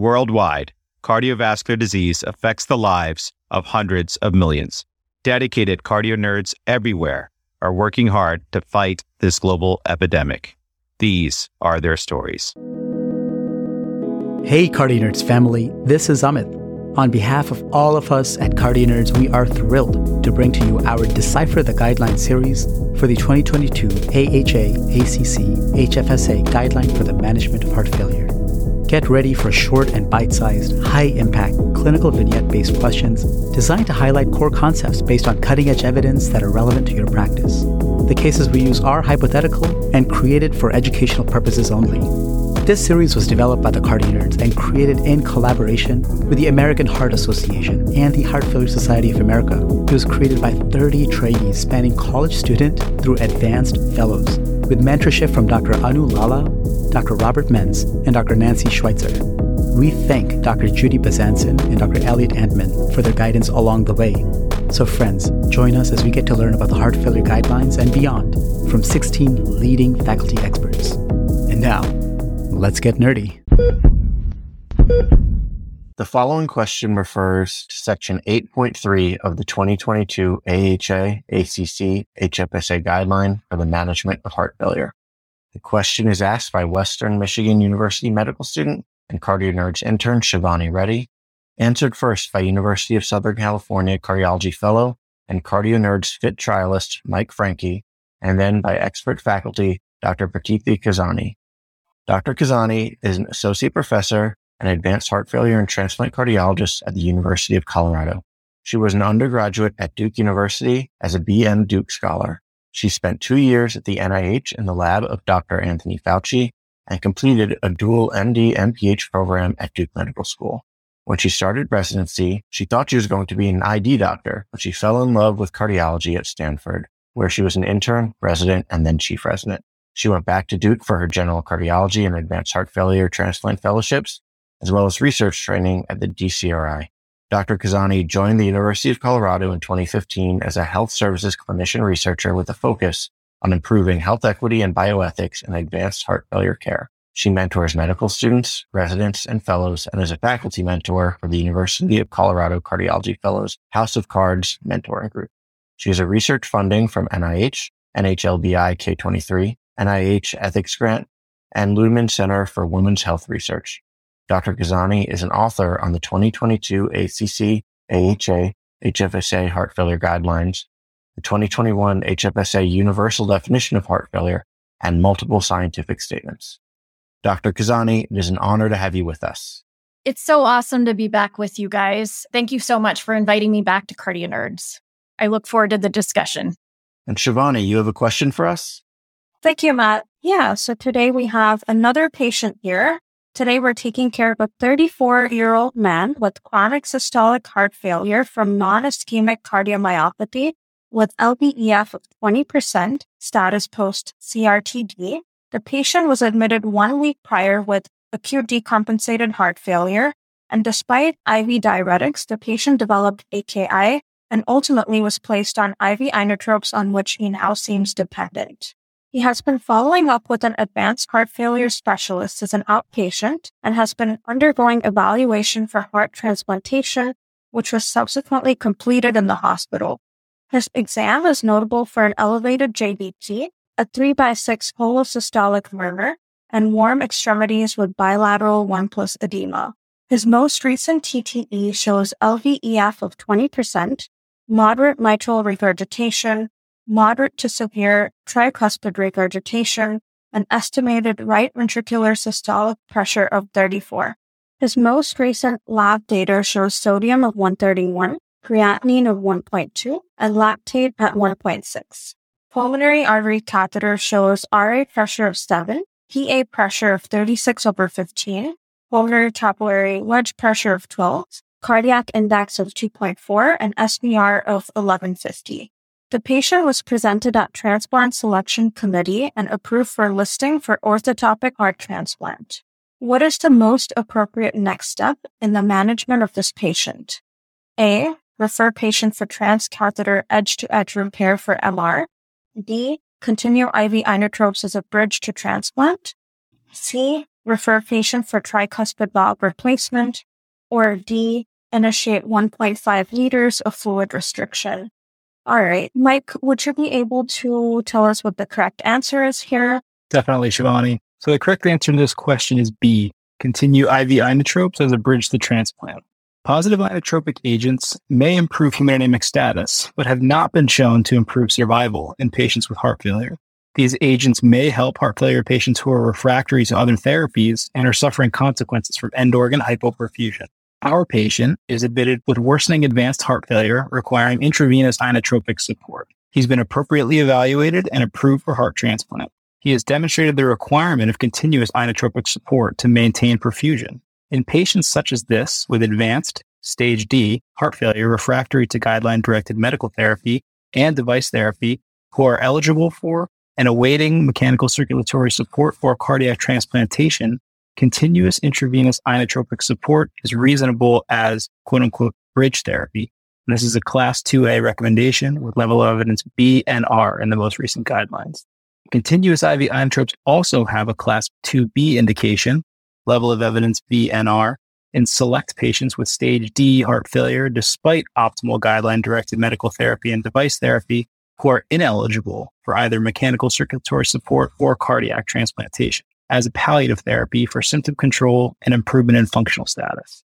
Worldwide, cardiovascular disease affects the lives of hundreds of millions. Dedicated cardio nerds everywhere are working hard to fight this global epidemic. These are their stories. Hey, Cardio Nerds family, this is Amit. On behalf of all of us at Cardio Nerds, we are thrilled to bring to you our Decipher the Guidelines series for the 2022 AHA ACC HFSA Guideline for the Management of Heart Failure. Get ready for short and bite sized, high impact, clinical vignette based questions designed to highlight core concepts based on cutting edge evidence that are relevant to your practice. The cases we use are hypothetical and created for educational purposes only. This series was developed by the Cardio Nerds and created in collaboration with the American Heart Association and the Heart Failure Society of America. It was created by 30 trainees spanning college student through advanced fellows, with mentorship from Dr. Anu Lala, Dr. Robert Mentz, and Dr. Nancy Sweitzer. We thank Dr. Judy Bezanson and Dr. Elliot Antman for their guidance along the way. So, friends, join us as we get to learn about the heart failure guidelines and beyond from 16 leading faculty experts. And now, let's get nerdy. The following question refers to Section 8.3 of the 2022 AHA ACC HFSA Guideline for the Management of Heart Failure. The question is asked by Western Michigan University medical student and Cardio Nerds intern Shivani Reddy, answered first by University of Southern California cardiology fellow and Cardio Nerds fit trialist Mike Francke, and then by expert faculty Dr. Prateeti Khazanie. Dr. Kazani is an associate professor and advanced heart failure and transplant cardiologist at the University of Colorado. She was an undergraduate at Duke University as a BN Duke scholar. She spent two years at the NIH in the lab of Dr. Anthony Fauci and completed a dual MD MPH program at Duke Medical School. When she started residency, she thought she was going to be an ID doctor, but she fell in love with cardiology at Stanford, where she was an intern, resident, and then chief resident. She went back to Duke for her general cardiology and advanced heart failure transplant fellowships as well as research training at the DCRI. Dr. Khazanie joined the University of Colorado in 2015 as a health services clinician researcher with a focus on improving health equity and bioethics in advanced heart failure care. She mentors medical students, residents, and fellows, and is a faculty mentor for the University of Colorado Cardiology Fellows House of Cards mentoring group. She has a research funding from NIH, NHLBI K23, NIH Ethics Grant, and Ludeman Center for Women's Health Research. Dr. Khazanie is an author on the 2022 ACC AHA HFSA heart failure guidelines, the 2021 HFSA universal definition of heart failure, and multiple scientific statements. Dr. Khazanie, it is an honor to have you with us. It's so awesome to be back with you guys. Thank you so much for inviting me back to Cardio Nerds. I look forward to the discussion. And Shivani, you have a question for us? Thank you, Matt. Yeah, so today we have another patient here Today, we're taking care of a 34 year old man with chronic systolic heart failure from non ischemic cardiomyopathy with LVEF of 20%, status post CRTD. The patient was admitted one week prior with acute decompensated heart failure. And despite IV diuretics, the patient developed AKI and ultimately was placed on IV inotropes on which he now seems dependent. He has been following up with an advanced heart failure specialist as an outpatient and has been undergoing evaluation for heart transplantation, which was subsequently completed in the hospital. His exam is notable for an elevated JVP, a 3 by 6 holosystolic murmur, and warm extremities with bilateral 1 plus edema. His most recent TTE shows LVEF of 20%, moderate mitral regurgitation, moderate to severe tricuspid regurgitation, an estimated right ventricular systolic pressure of 34. His most recent lab data shows sodium of 131, creatinine of 1.2, and lactate at 1.6. Pulmonary artery catheter shows RA pressure of 7, PA pressure of 36 over 15, pulmonary capillary wedge pressure of 12, cardiac index of 2.4, and SVR of 1150. The patient was presented at Transplant Selection Committee and approved for listing for orthotopic heart transplant. What is the most appropriate next step in the management of this patient? A. Refer patient for transcatheter edge to edge repair for MR. D. Continue IV inotropes as a bridge to transplant. C. refer patient for tricuspid valve replacement, or D, initiate 1.5 liters of fluid restriction. All right, Mike, would you be able to tell us what the correct answer is here? Definitely, Shivani. So the correct answer to this question is B, continue IV inotropes as a bridge to transplant. Positive inotropic agents may improve hemodynamic status, but have not been shown to improve survival in patients with heart failure. These agents may help heart failure patients who are refractory to other therapies and are suffering consequences from end organ hypoperfusion. Our patient is admitted with worsening advanced heart failure requiring intravenous inotropic support. He's been appropriately evaluated and approved for heart transplant. He has demonstrated the requirement of continuous inotropic support to maintain perfusion. In patients such as this with advanced stage D heart failure refractory to guideline directed medical therapy and device therapy who are eligible for and awaiting mechanical circulatory support for cardiac transplantation, continuous intravenous inotropic support is reasonable as quote unquote bridge therapy. And this is a class 2A recommendation with level of evidence B and R in the most recent guidelines. Continuous IV inotropes also have a class 2B indication, level of evidence B and R, in select patients with stage D heart failure despite optimal guideline directed medical therapy and device therapy who are ineligible for either mechanical circulatory support or cardiac transplantation as a palliative therapy for symptom control and improvement in functional status.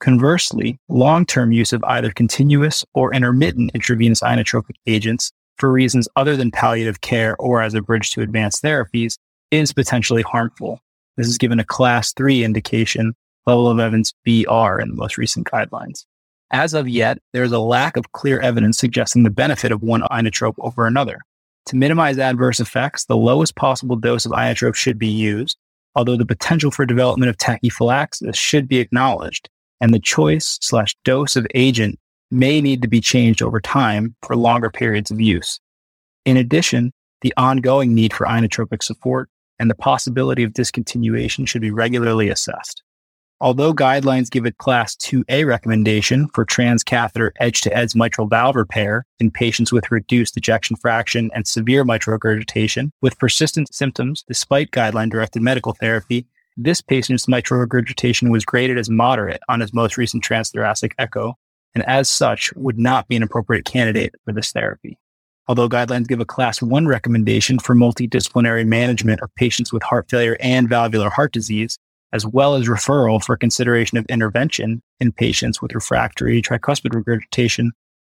Conversely, long-term use of either continuous or intermittent intravenous inotropic agents for reasons other than palliative care or as a bridge to advanced therapies is potentially harmful. This is given a class 3 indication, level of evidence BR in the most recent guidelines. As of yet, there is a lack of clear evidence suggesting the benefit of one inotrope over another. To minimize adverse effects, the lowest possible dose of inotrope should be used, although the potential for development of tachyphylaxis should be acknowledged, and the choice slash dose of agent may need to be changed over time for longer periods of use. In addition, the ongoing need for inotropic support and the possibility of discontinuation should be regularly assessed. Although guidelines give a class 2A recommendation for transcatheter edge to edge mitral valve repair in patients with reduced ejection fraction and severe mitral regurgitation with persistent symptoms despite guideline directed medical therapy, this patient's mitral regurgitation was graded as moderate on his most recent transthoracic echo, and as such would not be an appropriate candidate for this therapy. Although guidelines give a class 1 recommendation for multidisciplinary management of patients with heart failure and valvular heart disease, as well as referral for consideration of intervention in patients with refractory tricuspid regurgitation.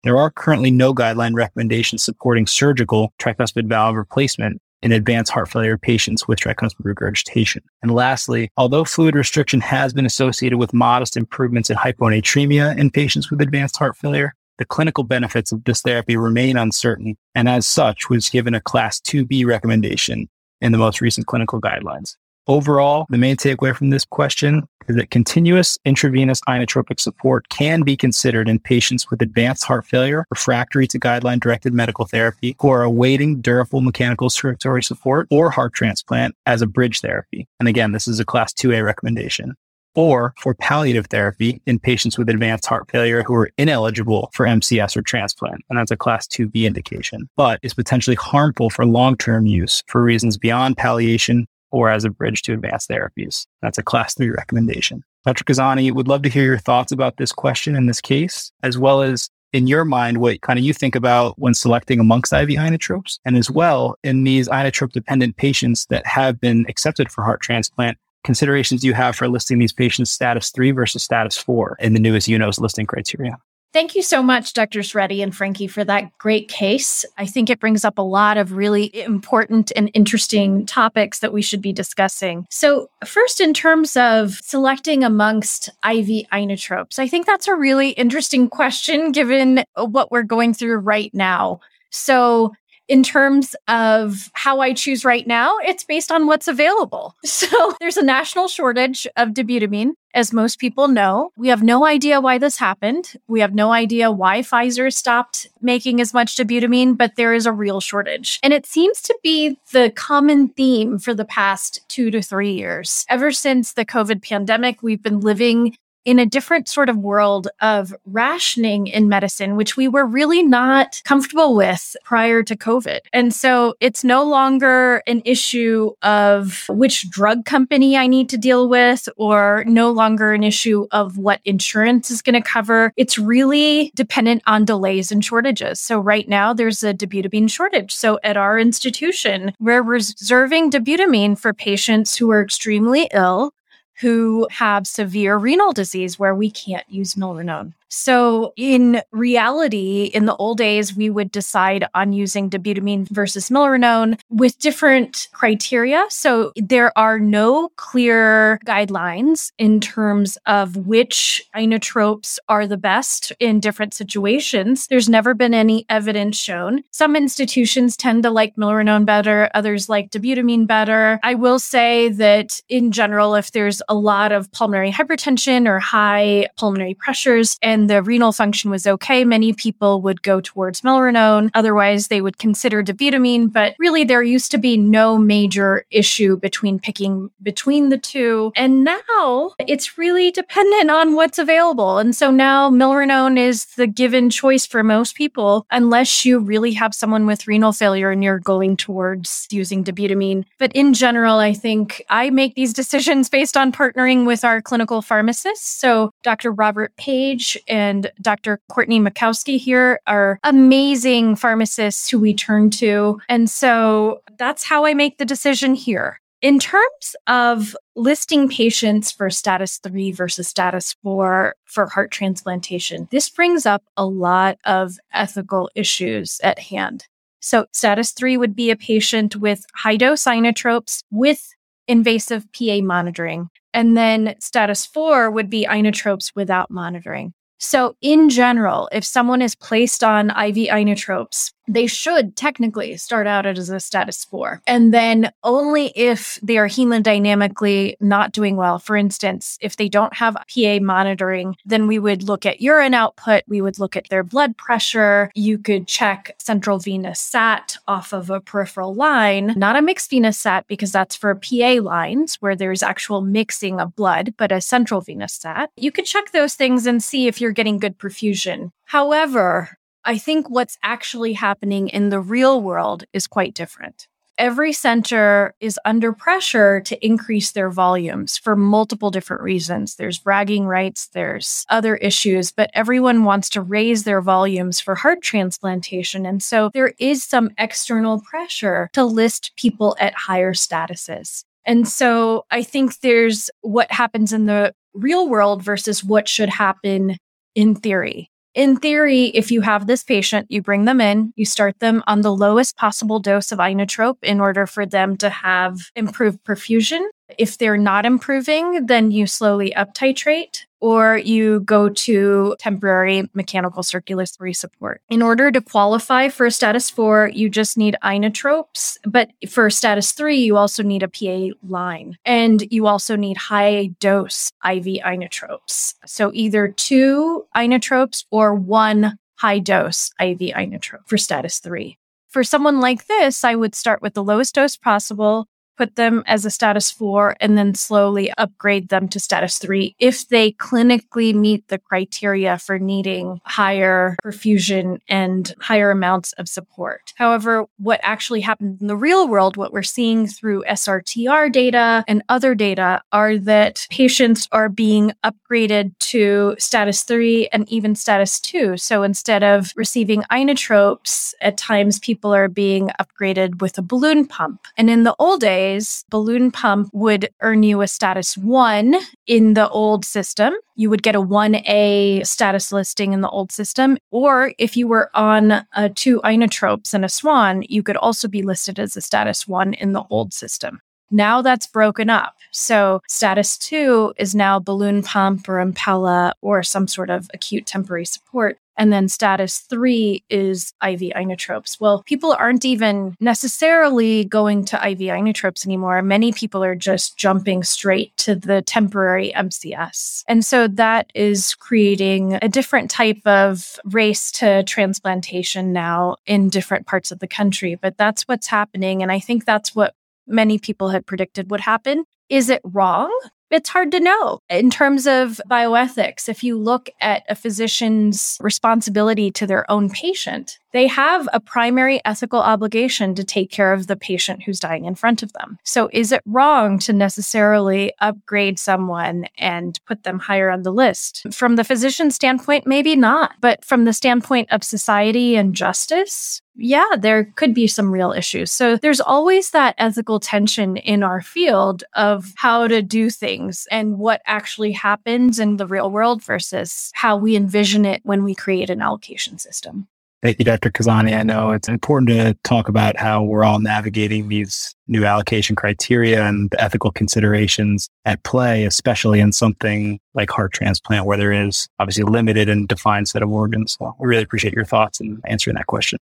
There are currently no guideline recommendations supporting surgical tricuspid valve replacement in advanced heart failure patients with tricuspid regurgitation. And lastly, although fluid restriction has been associated with modest improvements in hyponatremia in patients with advanced heart failure, the clinical benefits of this therapy remain uncertain and as such was given a class 2B recommendation in the most recent clinical guidelines. Overall, the main takeaway from this question is that continuous intravenous inotropic support can be considered in patients with advanced heart failure, refractory to guideline directed medical therapy, who are awaiting durable mechanical circulatory support or heart transplant as a bridge therapy. And again, this is a class 2A recommendation. Or for palliative therapy in patients with advanced heart failure who are ineligible for MCS or transplant. And that's a class 2B indication, but is potentially harmful for long term use for reasons beyond palliation or as a bridge to advanced therapies. That's a class three recommendation. Dr. Khazanie would love to hear your thoughts about this question in this case, as well as in your mind, what kind of you think about when selecting amongst IV inotropes, and as well in these inotrope dependent patients that have been accepted for heart transplant, considerations you have for listing these patients status three versus status four in the newest UNOS listing criteria. Thank you so much, Drs. Reddy and Francke, for that great case. I think it brings up a lot of really important and interesting topics that we should be discussing. So, first, in terms of selecting amongst IV inotropes, I think that's a really interesting question given what we're going through right now. So, in terms of how I choose right now, it's based on what's available. So there's a national shortage of dobutamine, as most people know. We have no idea why this happened. We have no idea why Pfizer stopped making as much dobutamine, but there is a real shortage. And it seems to be the common theme for the past two to three years. Ever since the COVID pandemic, we've been living in a different sort of world of rationing in medicine, which we were really not comfortable with prior to COVID. And so it's no longer an issue of which drug company I need to deal with or no longer an issue of what insurance is going to cover. It's really dependent on delays and shortages. So right now there's a dobutamine shortage. So at our institution, we're reserving dobutamine for patients who are extremely ill who have severe renal disease where we can't use milrinone. So, in reality, in the old days, we would decide on using dobutamine versus milrinone with different criteria. So, there are no clear guidelines in terms of which inotropes are the best in different situations. There's never been any evidence shown. Some institutions tend to like milrinone better, others like dobutamine better. I will say that in general, if there's a lot of pulmonary hypertension or high pulmonary pressures, and and the renal function was okay, many people would go towards milrinone. Otherwise, they would consider dobutamine. But really, there used to be no major issue between picking between the two. And now it's really dependent on what's available. And so now milrinone is the given choice for most people, unless you really have someone with renal failure and you're going towards using dobutamine. But in general, I think I make these decisions based on partnering with our clinical pharmacists. So Dr. Robert Page and Dr. Courtney Makowski here are amazing pharmacists who we turn to. And so that's how I make the decision here. In terms of listing patients for status three versus status four for heart transplantation, this brings up a lot of ethical issues at hand. So, status three would be a patient with high dose inotropes with invasive PA monitoring. And then status four would be inotropes without monitoring. So, in general, if someone is placed on IV inotropes they should technically start out as a status four. And then only if they are hemodynamically not doing well, for instance, if they don't have PA monitoring, then we would look at urine output, we would look at their blood pressure. You could check central venous sat off of a peripheral line, not a mixed venous sat because that's for PA lines where there's actual mixing of blood, but a central venous sat. You could check those things and see if you're getting good perfusion. However, I think what's actually happening in the real world is quite different. Every center is under pressure to increase their volumes for multiple different reasons. There's bragging rights, there's other issues, but everyone wants to raise their volumes for heart transplantation. And so there is some external pressure to list people at higher statuses. And so I think there's what happens in the real world versus what should happen in theory in theory, if you have this patient, you bring them in, you start them on the lowest possible dose of inotrope in order for them to have improved perfusion. If they're not improving, then you slowly up titrate or you go to temporary mechanical circulatory support. In order to qualify for status four, you just need inotropes. But for status three, you also need a PA line and you also need high dose IV inotropes. So either two inotropes or one high dose IV inotrope for status three. For someone like this, I would start with the lowest dose possible, put them as a status four, and then slowly upgrade them to status three if they clinically meet the criteria for needing higher perfusion and higher amounts of support. However, what actually happens in the real world, what we're seeing through SRTR data and other data are that patients are being upgraded to status three and even status two. So instead of receiving inotropes, at times people are being upgraded with a balloon pump. And in the old days, balloon pump would earn you a status one in the old system. You would get a 1A status listing in the old system. Or if you were on uh, two inotropes and a swan, you could also be listed as a status one in the old system. Now that's broken up. So status two is now balloon pump or Impella or some sort of acute temporary support. And then status three is IV inotropes. Well, people aren't even necessarily going to IV inotropes anymore. Many people are just jumping straight to the temporary MCS. And so that is creating a different type of race to transplantation now in different parts of the country. But that's what's happening. And I think that's what many people had predicted would happen. Is it wrong? It's hard to know. In terms of bioethics, if you look at a physician's responsibility to their own patient, they have a primary ethical obligation to take care of the patient who's dying in front of them. So is it wrong to necessarily upgrade someone and put them higher on the list? From the physician standpoint, maybe not. But from the standpoint of society and justice, yeah, there could be some real issues. So there's always that ethical tension in our field of how to do things and what actually happens in the real world versus how we envision it when we create an allocation system. Thank you, Dr. Khazanie. I know it's important to talk about how we're all navigating these new allocation criteria and the ethical considerations at play, especially in something like heart transplant, where there is obviously limited and defined set of organs. So we really appreciate your thoughts in answering that question.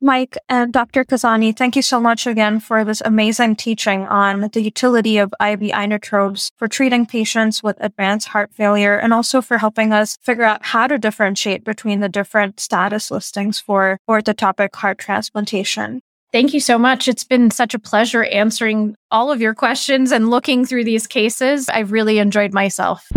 Mike and Dr. Khazanie, thank you so much again for this amazing teaching on the utility of IV inotropes for treating patients with advanced heart failure and also for helping us figure out how to differentiate between the different status listings for orthotopic heart transplantation. Thank you so much. It's been such a pleasure answering all of your questions and looking through these cases. I've really enjoyed myself.